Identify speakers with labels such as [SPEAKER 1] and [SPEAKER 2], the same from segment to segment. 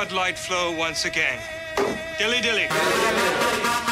[SPEAKER 1] Bud Light flow once again. Dilly dilly.
[SPEAKER 2] And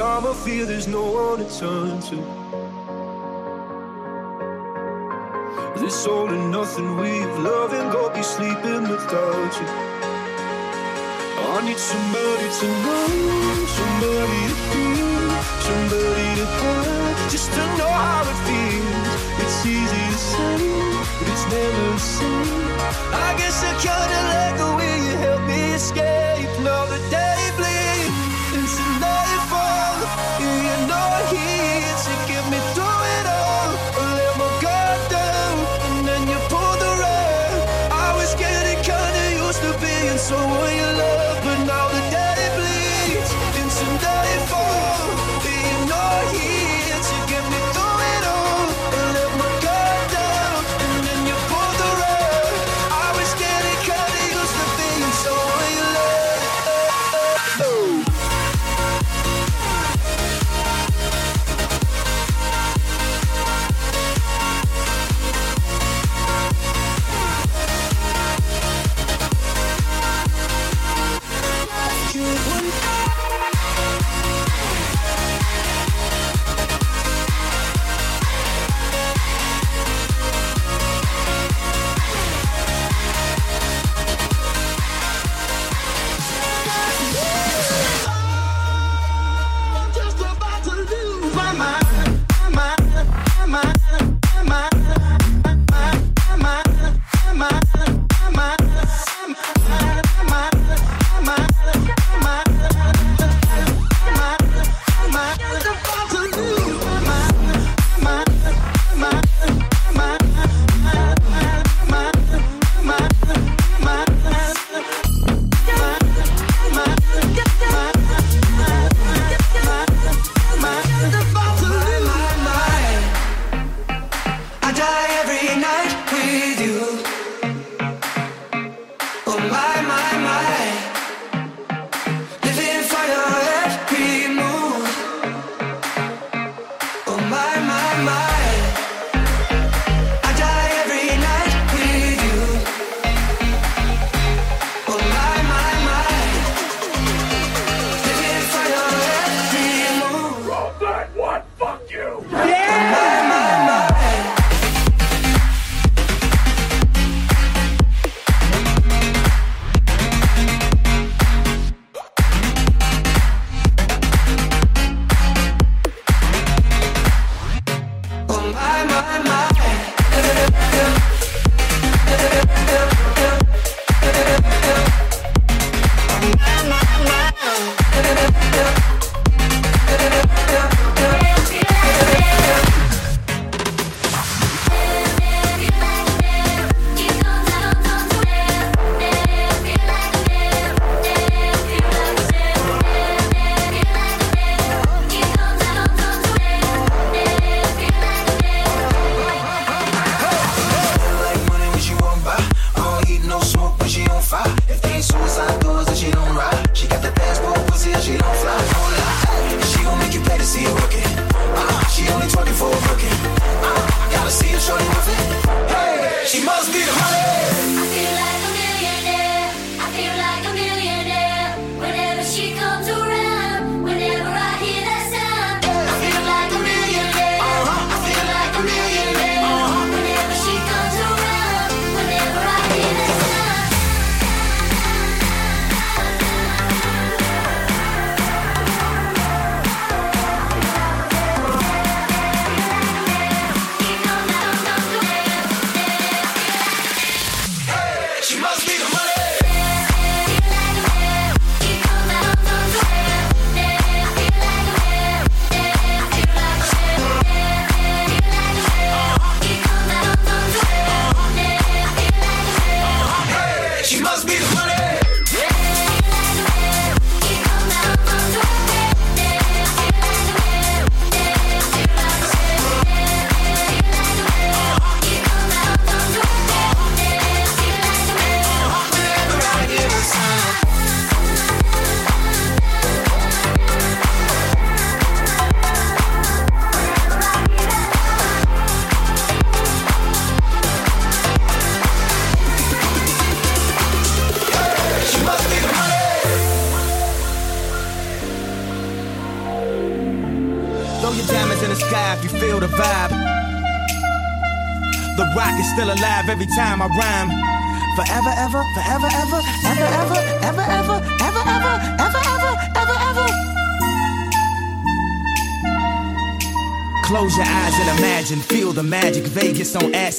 [SPEAKER 3] time I
[SPEAKER 4] afraid there's no one to turn to. This all and nothing we've loved and go be sleeping without you. I need somebody to know, somebody to feel, somebody to have, just to know how it feels. It's easy to say, but it's never the same. I guess I kinda like the way you help me escape. Now the day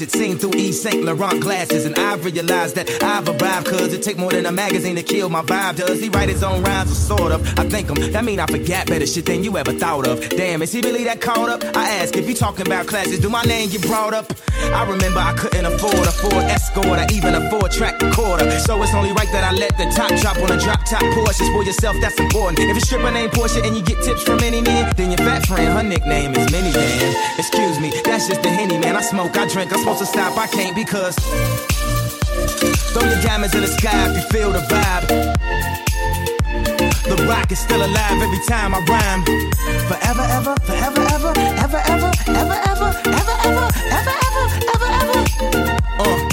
[SPEAKER 5] Acid, seen through Yves Saint Laurent glasses. And I've realized that I've arrived, cause it take more than a magazine to kill my vibe. Does he write his own rhymes? Or sort of. I think him, that mean I forget better shit than you ever thought of. Damn, is he really that caught up? I ask if you talking about classes, do my name get brought up? I remember I couldn't afford a Ford Escort or even a four track recorder. So it's only right that I let the top drop on a drop top Porsche. For yourself, that's important. If it's stripper name Porsche and you get tips from any man, then your fat friend, her nickname is Minivan. Excuse me, that's just the henny man. I smoke, I drink, I'm supposed to stop, I can't because. Throw your diamonds in the sky if you feel the vibe. The Roc is still alive every time I rhyme. Forever, ever, forever, ever, ever, ever, ever, ever, ever, ever, ever, ever, ever, ever. Uh.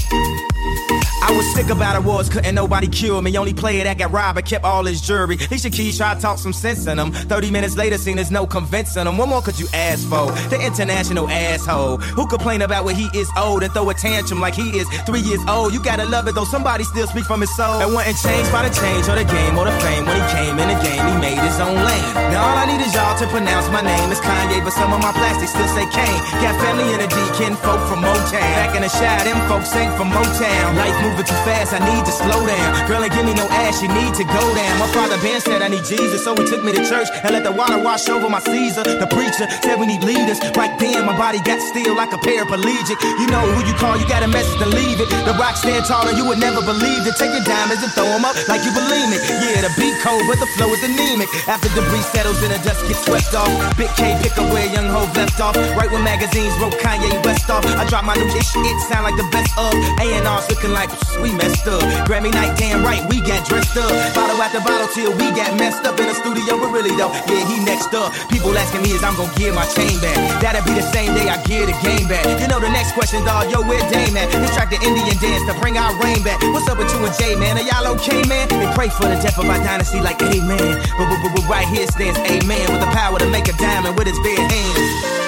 [SPEAKER 5] I was sick about awards, couldn't nobody cure me. Only player that got robbed, but kept all his jewelry. Alicia Keys tried to talk some sense in him. 30 minutes later, seen there's no convincing him. What more could you ask for? The international asshole. Who complain about what he is old and throw a tantrum like he is three years old? You gotta love it though, somebody still speak from his soul. And wasn't changed by the change or the game or the fame. When he came in the game, he made his own lane. Now all I need is y'all to pronounce my name. It's Kanye, but some of my plastics still say Kane. Got family in the D, kin folk from Motown. Back in the Chi, them folks ain't from Motown. Life moving too fast, I need to slow down. Girl ain't give me no ass, you need to go down. My father Ben said I need Jesus, so he took me to church and let the water wash over my Caesar. The preacher said we need leaders. Right then, my body got still like a paraplegic. You know who you call, you got a message to leave it. The Roc stand taller, you would never believe it. Take your diamonds and throw them up like you believe it. Yeah, the beat cold, but the flow is anemic. After debris settles and the dust gets swept off. Big K pick up where Young Hov left off. Right when magazines wrote Kanye West off. I drop my new ish, it sound like the best of. A&R's looking like we messed up. Grammy night, damn right, we got dressed up. Bottle after bottle till we got messed up in the studio, but really though, yeah, he next up. People asking me is I'm gonna give my chain back. That'll be the same day I give the game back. You know the next question, dog, yo, where Dame at? This track the Indian dance to bring our rain back. What's up with you and Jay, man? Are y'all okay, man? They pray for the death of our dynasty like amen. But, but, but, but right here stands amen with the power to make a diamond with his bare hands.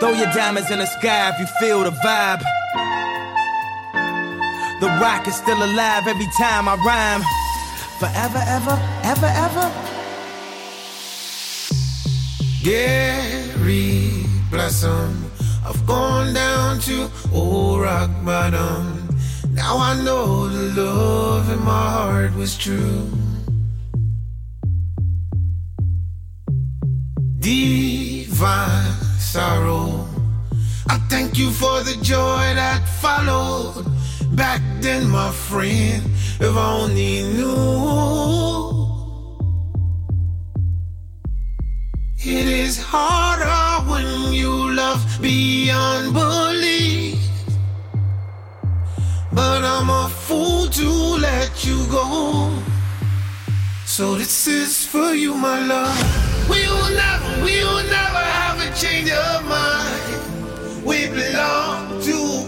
[SPEAKER 5] Throw your diamonds in the sky if you feel the vibe. The Roc is still alive every time I rhyme. Forever, ever, ever, ever.
[SPEAKER 6] Gary Blossom, I've gone down to old rock bottom. Now I know the love in my heart was true. Divine sorrow. I thank you for the joy that followed back then, my friend. If I only knew. It is harder when you love beyond belief. But I'm a fool to let you go. So this is for you, my love. We will never, we will never have a change of mind. We belong
[SPEAKER 7] to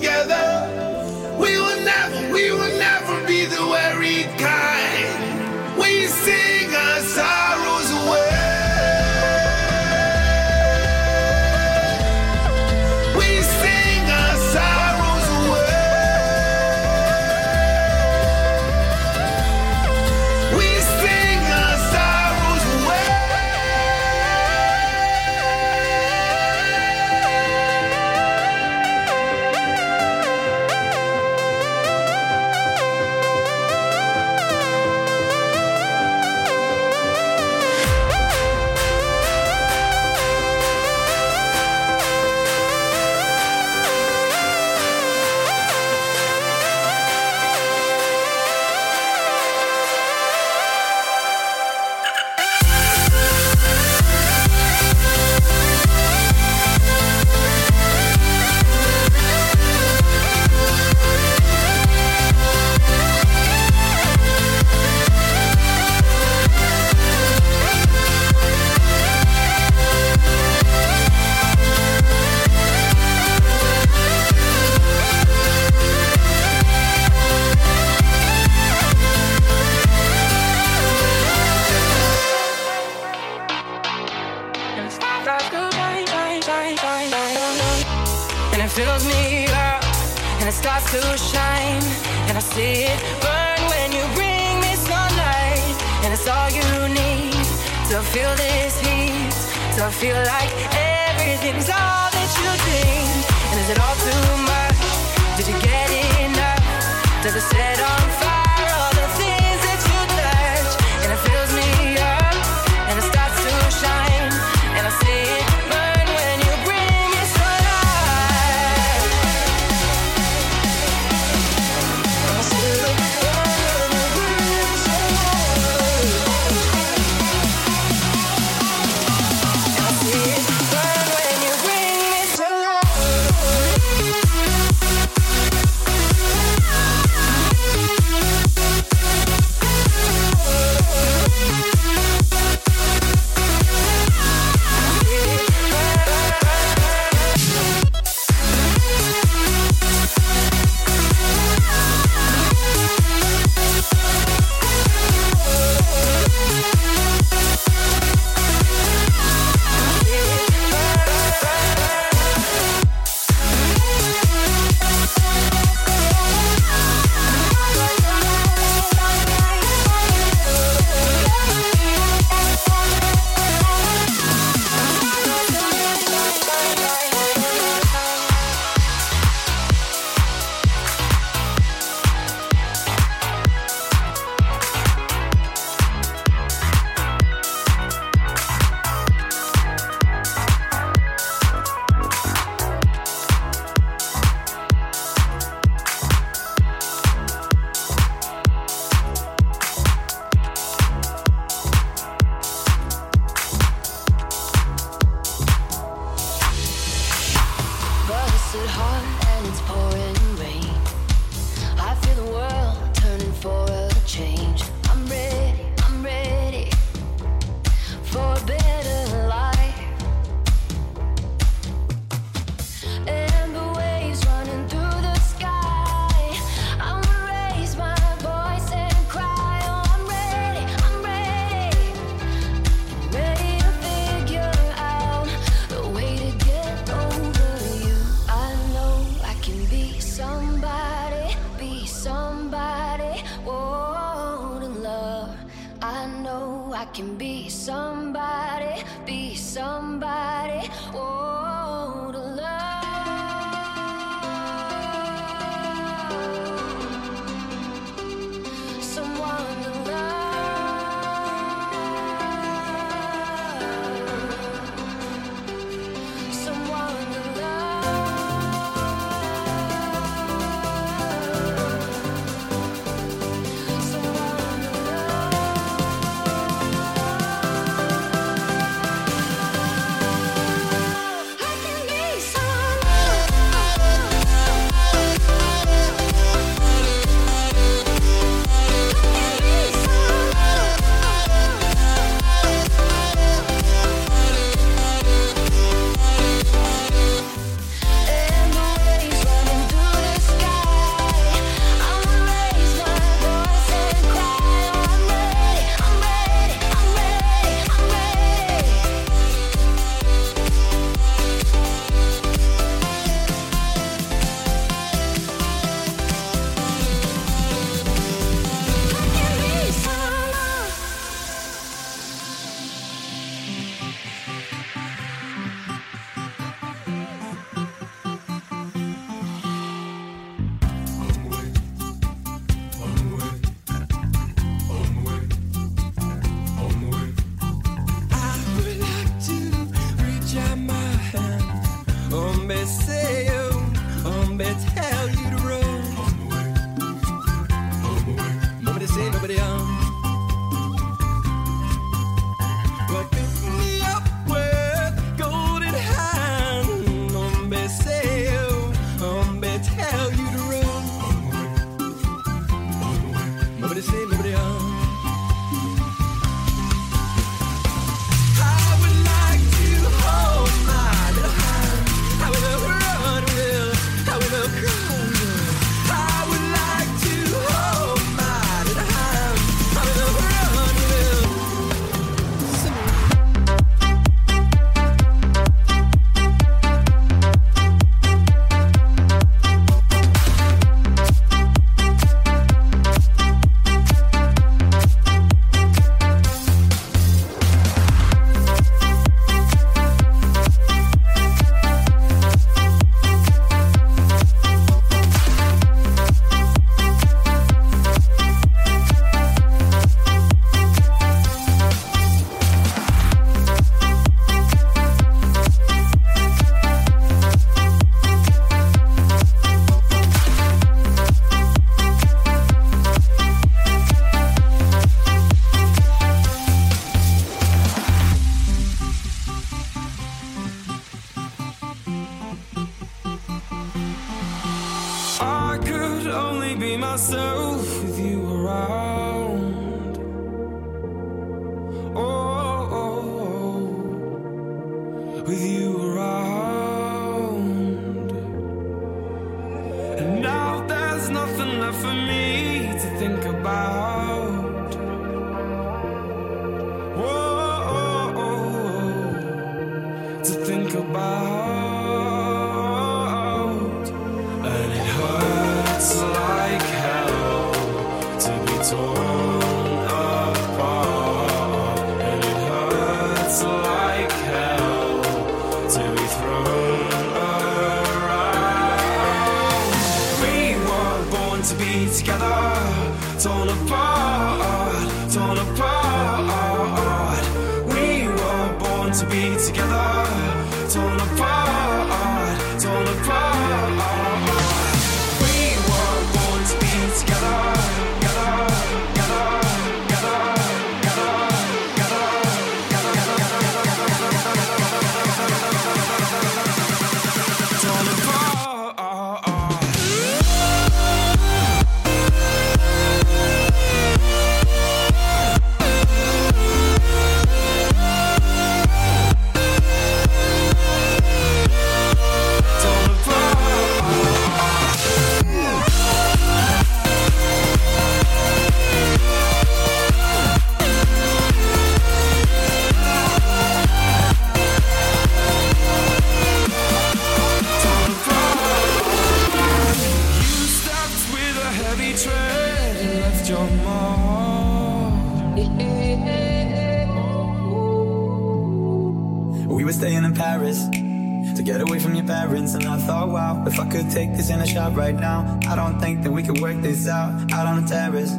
[SPEAKER 8] right now. I don't think that we could work this out. Out on the terrace.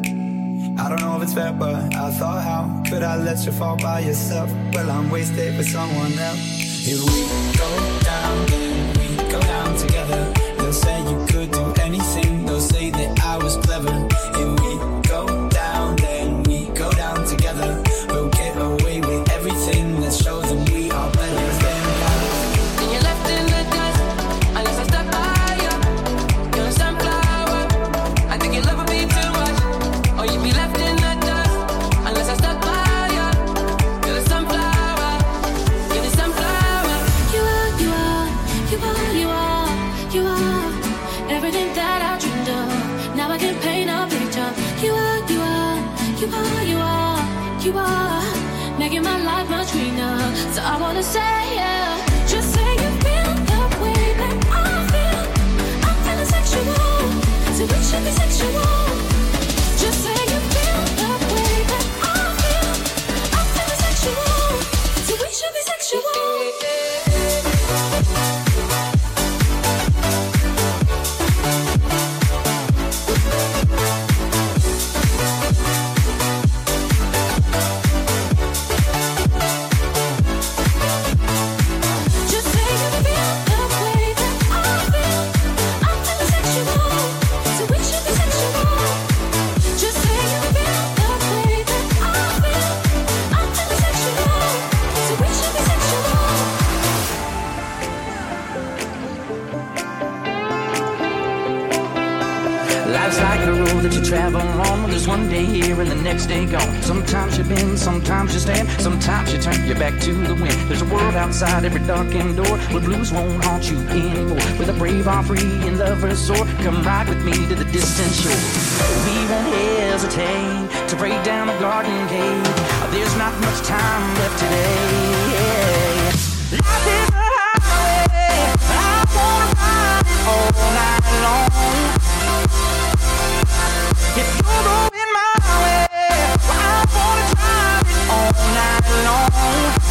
[SPEAKER 8] I don't know if it's fair, but I thought, how could I let you fall by yourself? Well, I'm wasted with someone else. Here we go.
[SPEAKER 9] stay gone. Sometimes you bend, sometimes you stand, sometimes you turn your back to the wind. There's a world outside every darkened door where blues won't haunt you anymore. Where the brave are free and lovers soar. Come ride with me to the distant shore. We won't hesitate to break down the garden gate. There's not much time left today. Life is a highway. I wanna ride it all night long. If
[SPEAKER 7] you're the on.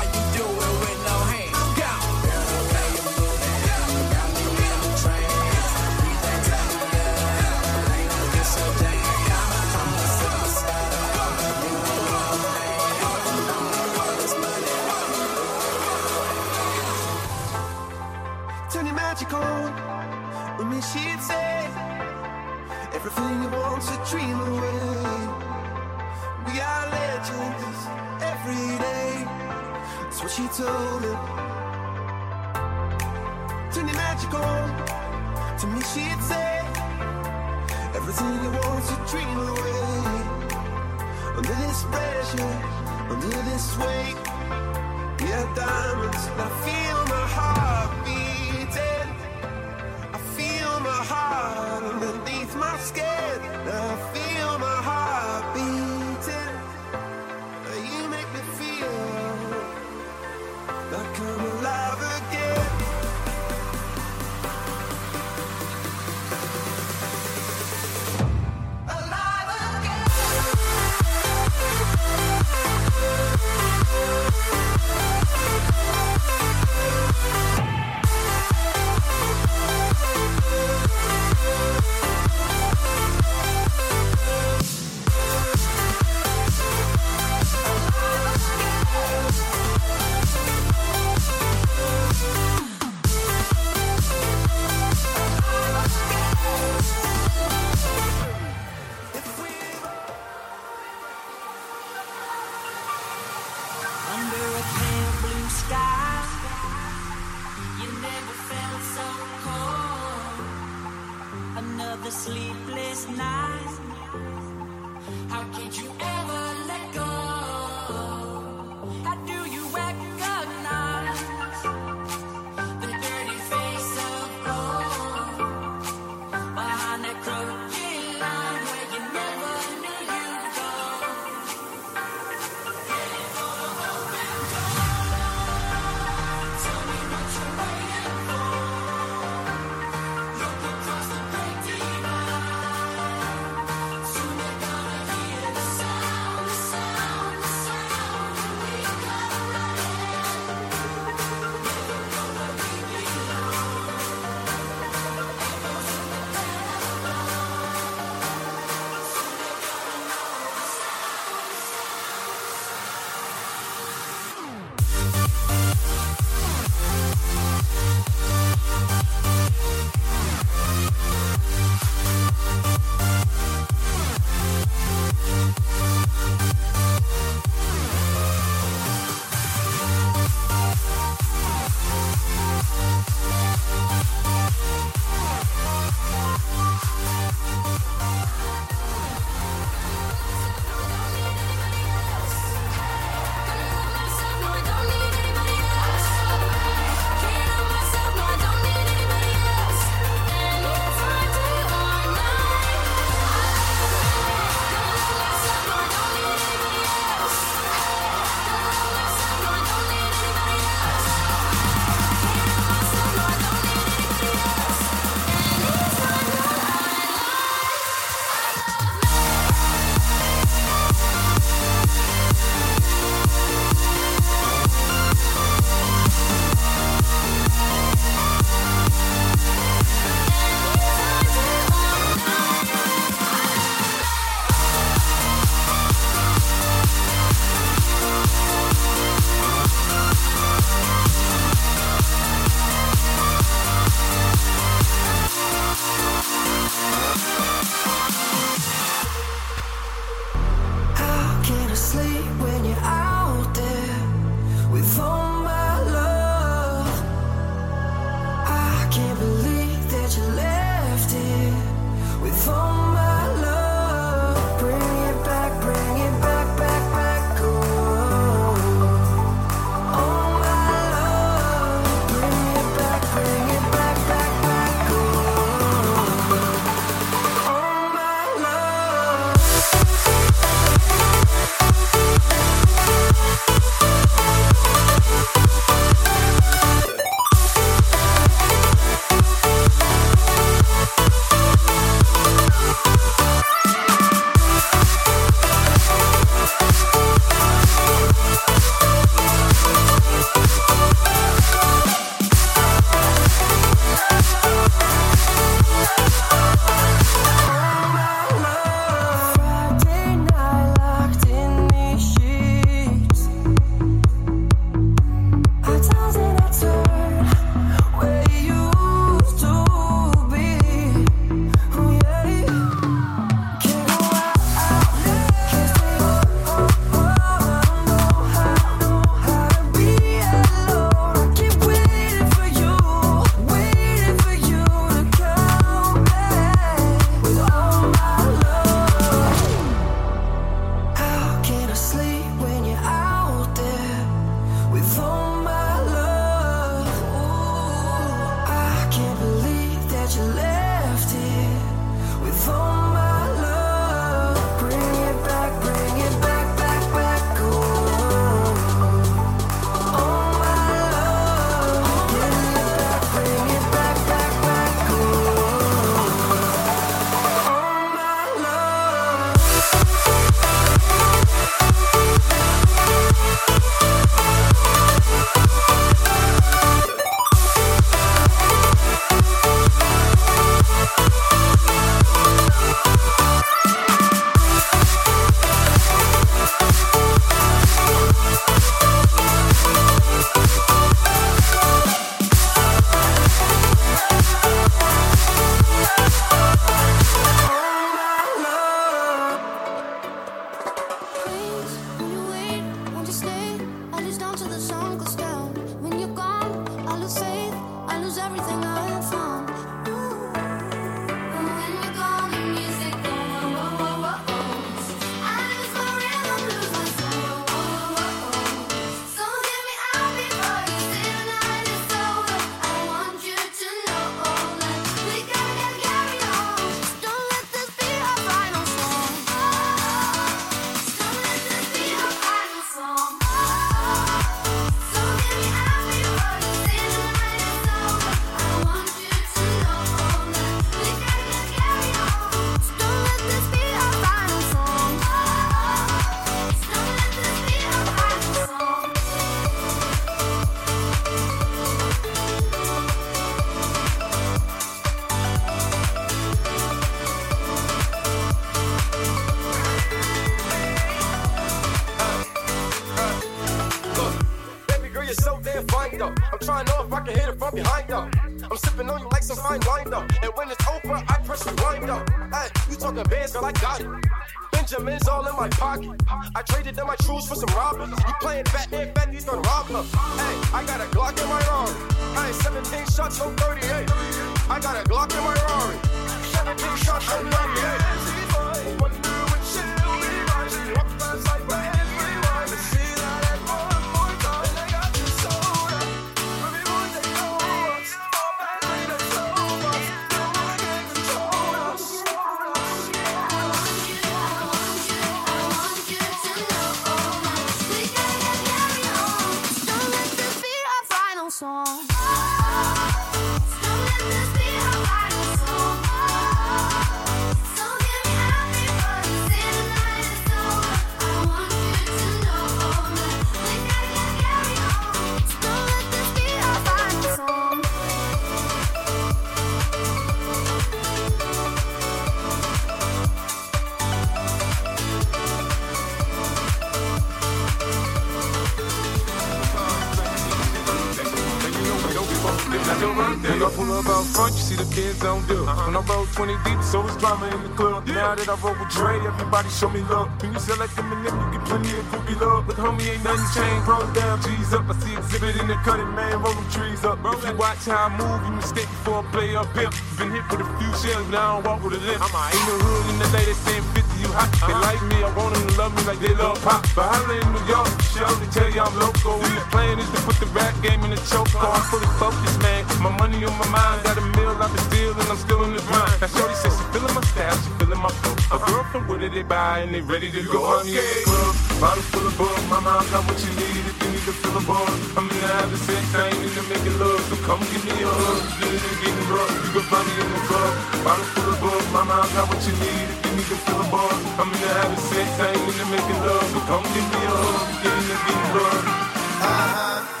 [SPEAKER 10] Front, you see the kids on do. When I roll 20 deep, so it's drama in the club. Now that I roll with Dre, everybody show me love. When you like them and them, you get plenty of groupie love. But homie, ain't nothing changed. Roll down, G's up. I see exhibit in the cutting, man. Roll them trees up. If you watch how I move, you mistake before I play up here. Been hit with a few shells, now I don't walk with a limp. I'm in the hood in the lady saying 50, you hot. They like me, I want them to love me like they love pop. But holla in New York, show they tell you I'm local. And the plan is to put the rap game in the choke. I'm fully focused, man. My money on my mind, got a meal I've been stealing, I'm still in the grind. Now Shorty says she feeling my style, she feeling my flow. A girl from where did they buy and they ready to go. I'm in the club, bottle full of bug. My mom got what you need if you need to fill a bar. I'm in to have the having sex, I ain't into making love, so come give me a hug. It and getting rough, you can find me in the club. Bottle full of bug, my mom got what you need if you need to fill a bar. I'm in to have the having sex, I ain't into making love, so come give me a hug. It and getting rough. Uh-huh.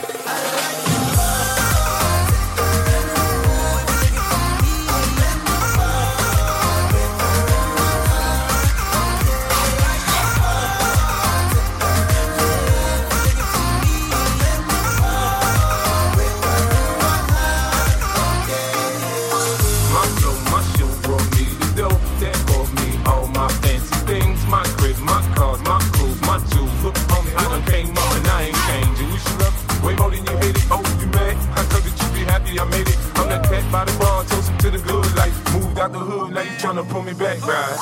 [SPEAKER 10] My tryna pull me back, right?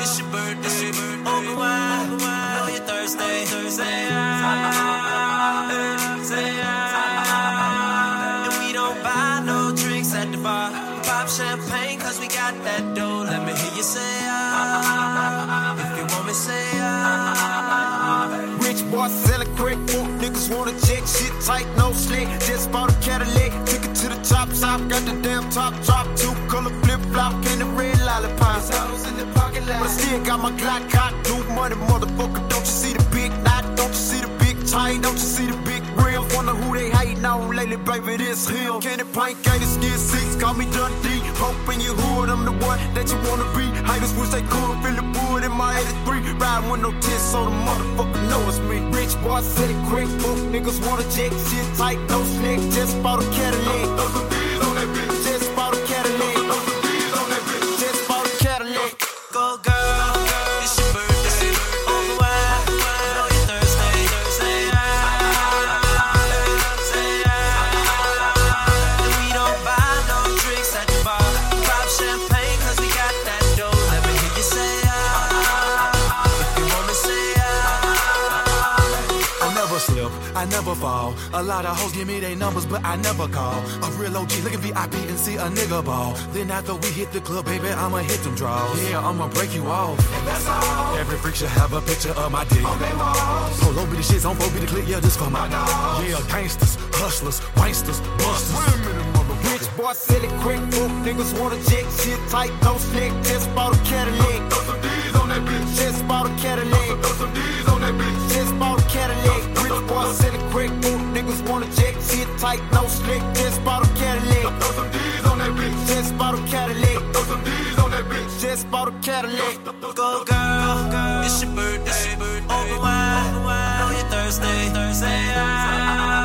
[SPEAKER 11] It's your birthday, open wide. I know you're thirsty. Say ah, eh, say ah. And we don't buy no drinks at the bar. Pop champagne cause we got that dough. Let me hear you say ah. If you want me, say ah.
[SPEAKER 12] Rich boy selling quick, niggas wanna shit tight, no slick. Just bought a Cadillac, took it to the top top, got the damn top drop, two color flip flop, and the red lollipop. in the parking lot, but I still got my Glock hot, new money, motherfucker. Don't you see the big knot? Don't you see the big chain? Don't you see the big rim? Wonder who they hating on lately, baby. This him. Candy pint, candy skin six, call me Dundee. Hope in your hood, I'm the one that you wanna be. Haters wish they could feel the wood in my 83. Riding with no tits, so the motherfucker know it's me. Rich boy city quick, fuck niggas wanna check shit tight, no slick. Just bought a Cadillac. Just bought a Cadillac.
[SPEAKER 13] Never fall. A lot of hoes give me their numbers, but I never call. A real OG look at VIP and see a nigga ball. Then after we hit the club, baby, I'ma hit them draws. Yeah, I'ma break you off. And that's all. Every freak should have a picture of my dick. On their walls. Polo be the shits on 4 be the click, yeah, this for my dogs. Yeah, gangsters, hustlers, wanksters, busters. Minute.
[SPEAKER 12] Rich boy, silly, quick, book niggas wanna jet, shit tight, no slick, just bought a Cadillac. Throw some D's on that bitch. Just bought a Cadillac. Throw some D's on that bitch. Rich boy, silly, quick, book niggas wanna jet, shit tight, no slick, just bought a Cadillac. Throw some D's on that bitch. Just bought a Cadillac. Throw some D's on that bitch. Just bought a Cadillac.
[SPEAKER 11] Go girl, it's your birthday. Open wide, know you're thirsty. Say I,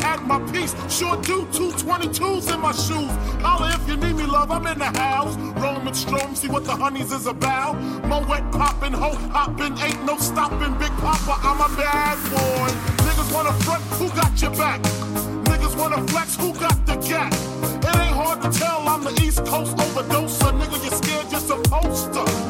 [SPEAKER 14] had my piece. Sure do, two 22s in my shoes. Holla if you need me, love, I'm in the house. Roman Strom, see what the honeys is about. Moet poppin', ho hoppin', ain't no stopping. Big Papa, I'm a bad boy. Niggas wanna front, who got your back? Niggas wanna flex, who got the gap? It ain't hard to tell, I'm the East Coast overdoser. Nigga, you scared, you're supposed to.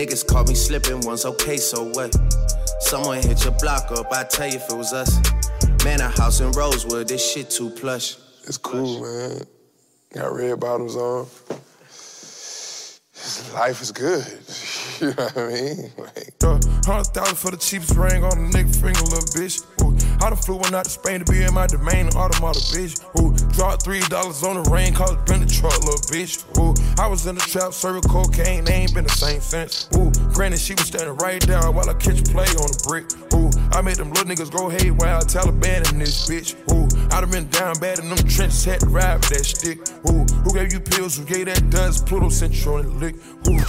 [SPEAKER 5] Niggas caught me slipping once, okay, so what? Someone hit your block up, I tell you if it was us. Man, a house in Rosewood, this shit too plush.
[SPEAKER 15] It's cool, man. Got red bottoms on. Life is good. You know what I mean? Like,
[SPEAKER 16] Hundred thousand for the cheapest ring on a nigga finger, little bitch. I done flew one out to Spain to be in my domain, an automata, bitch. Ooh, dropped three dollars on the rain, called it been the truck, little bitch. Ooh, I was in the trap, serving cocaine, they ain't been the same since. Ooh, granted, she was standing right there while I catch play on the brick. Ooh, I made them little niggas go haywire, Taliban in this bitch. Ooh, I done been down bad in them trenches, had to ride with that stick. Ooh, who gave you pills? Who gave that dust? Pluto on the lick. Ooh.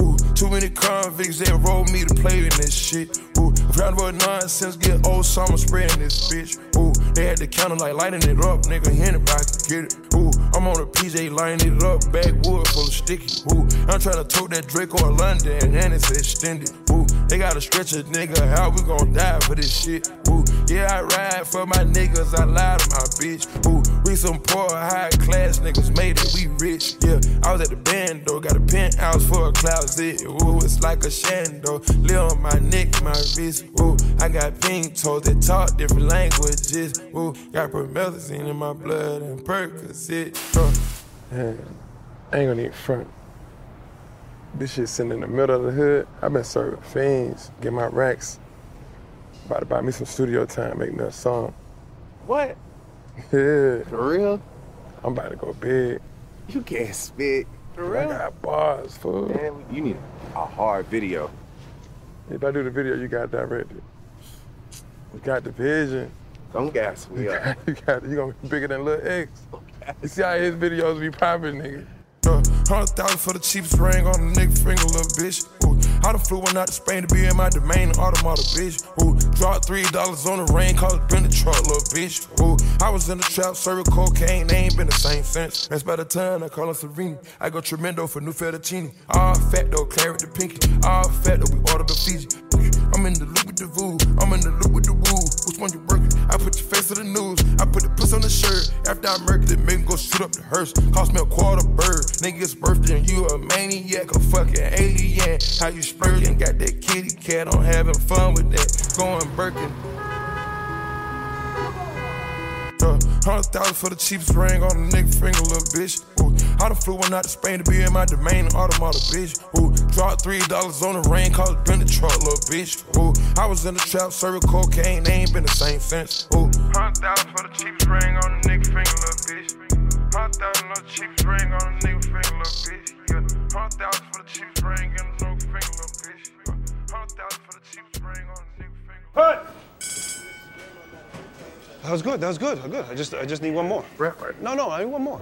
[SPEAKER 16] Ooh, too many convicts that rolled me to play in this shit. Ooh, round about nonsense, get old summer spreading this bitch. Ooh, they had the counter like lighting it up, nigga. Anybody could get it. Ooh, I'm on a PJ lining it up, backwood full of sticky. Ooh, I'm trying to tote that Drake or London, and it's extended. Ooh, they gotta stretch a nigga out, we gon' die for this shit. Ooh, yeah, I ride for my niggas, I lie to my bitch. Ooh, we some poor, high class niggas made it, we rich. Yeah, I was at the band though, got a penthouse for a closet. Ooh, it's like a shando, live on my neck, my wrist. Ooh, I got pink toes that talk different languages. Ooh, got promethazine in my blood and Percocet. Uh,
[SPEAKER 15] man, I ain't gonna even front. This shit sitting in the middle of the hood. I've been serving fiends, get my racks. About to buy me some studio time, make me a song.
[SPEAKER 17] What?
[SPEAKER 15] Yeah.
[SPEAKER 17] For real?
[SPEAKER 15] I'm about to go big.
[SPEAKER 17] You can't spit. For real?
[SPEAKER 15] I got bars, fool.
[SPEAKER 17] Man, you need a hard video.
[SPEAKER 15] If I do the video, you got directed. We got the vision.
[SPEAKER 17] Don't gas me
[SPEAKER 15] you
[SPEAKER 17] up.
[SPEAKER 15] Got, you got, you gonna be bigger than Lil X. You see how his videos be popping, nigga.
[SPEAKER 16] Uh, Hundred thousand for the cheapest ring on the nigga finger, little bitch. Ooh, I done flew one out to Spain to be in my domain, automata, bitch. Ooh, dropped three dollars on the rain, called it been the truck, little bitch. Ooh, I was in the trap, serving cocaine, they ain't been the same since. That's by the time I call her Serena. I go tremendo for new fettuccine. All fat though, claret the pinky. All fat though, we order the Fiji. I'm in the loop with the voo, I'm in the loop with the woo. Which one you working? I put your face to the news. I put the puss on the shirt. After I murked it, make go shoot up the hearse. Cost me a quarter bird. Nigga's birthday and you a maniac, a fucking alien. How you splurging? Got that kitty cat, I'm having fun with that. Going Birkin. Hundred thousand for the cheapest ring on a nigga finger, little bitch. Ooh, I done flew one out to Spain to be in my domain, automata, bitch. Ooh, dropped three dollars on the rain, call it been the truck, little bitch. Ooh, I was in the trap, serving cocaine, they ain't been the same since. Ooh, hundred thousand for the cheapest ring on a nigga finger, little bitch. Hundred thousand on the cheapest ring on a nigga finger, little bitch. Yeah, hundred thousand for the cheapest ring on a nigga finger, little bitch. Hundred thousand for the cheapest ring on a nigga finger.
[SPEAKER 18] Cut! That was good. That was good. Good. I just, I just need one more. No, no, I need one more.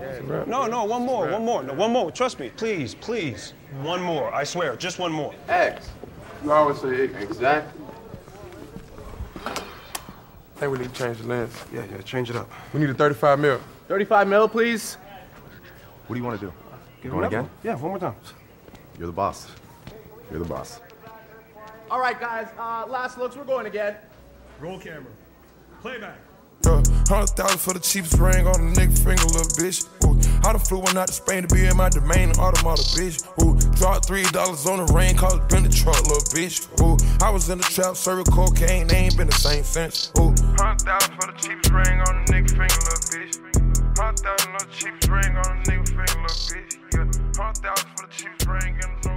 [SPEAKER 18] No, no, one more, one more, no, one more. Trust me, please, please, one more. I swear, just one more.
[SPEAKER 19] X. You always say exactly.
[SPEAKER 16] I think we need to change the lens.
[SPEAKER 18] Yeah, yeah, change it up.
[SPEAKER 16] We need a 35 mil.
[SPEAKER 20] 35 mil, please.
[SPEAKER 21] What do you want to do?
[SPEAKER 18] Give
[SPEAKER 21] Going
[SPEAKER 18] it
[SPEAKER 21] again?
[SPEAKER 18] up. Yeah, one more time.
[SPEAKER 21] You're the boss. You're the boss.
[SPEAKER 20] All right, guys. Uh, last looks. We're going again.
[SPEAKER 22] Roll camera. Playback.
[SPEAKER 16] Yeah, hundred thousand for the cheapest ring on a nigga finger, little bitch. Ooh, I done flew one out to Spain to be in my domain, automata, bitch. Ooh, dropped three dollars on the rain, called it been the truck, little bitch. Ooh, I was in the trap, serving cocaine, they ain't been the same since. Ooh, hundred thousand for the cheapest ring on a nigga finger, little bitch. Hundred thousand on the cheapest ring on a nigga finger, little bitch. Yeah, hundred thousand for the cheapest ring in the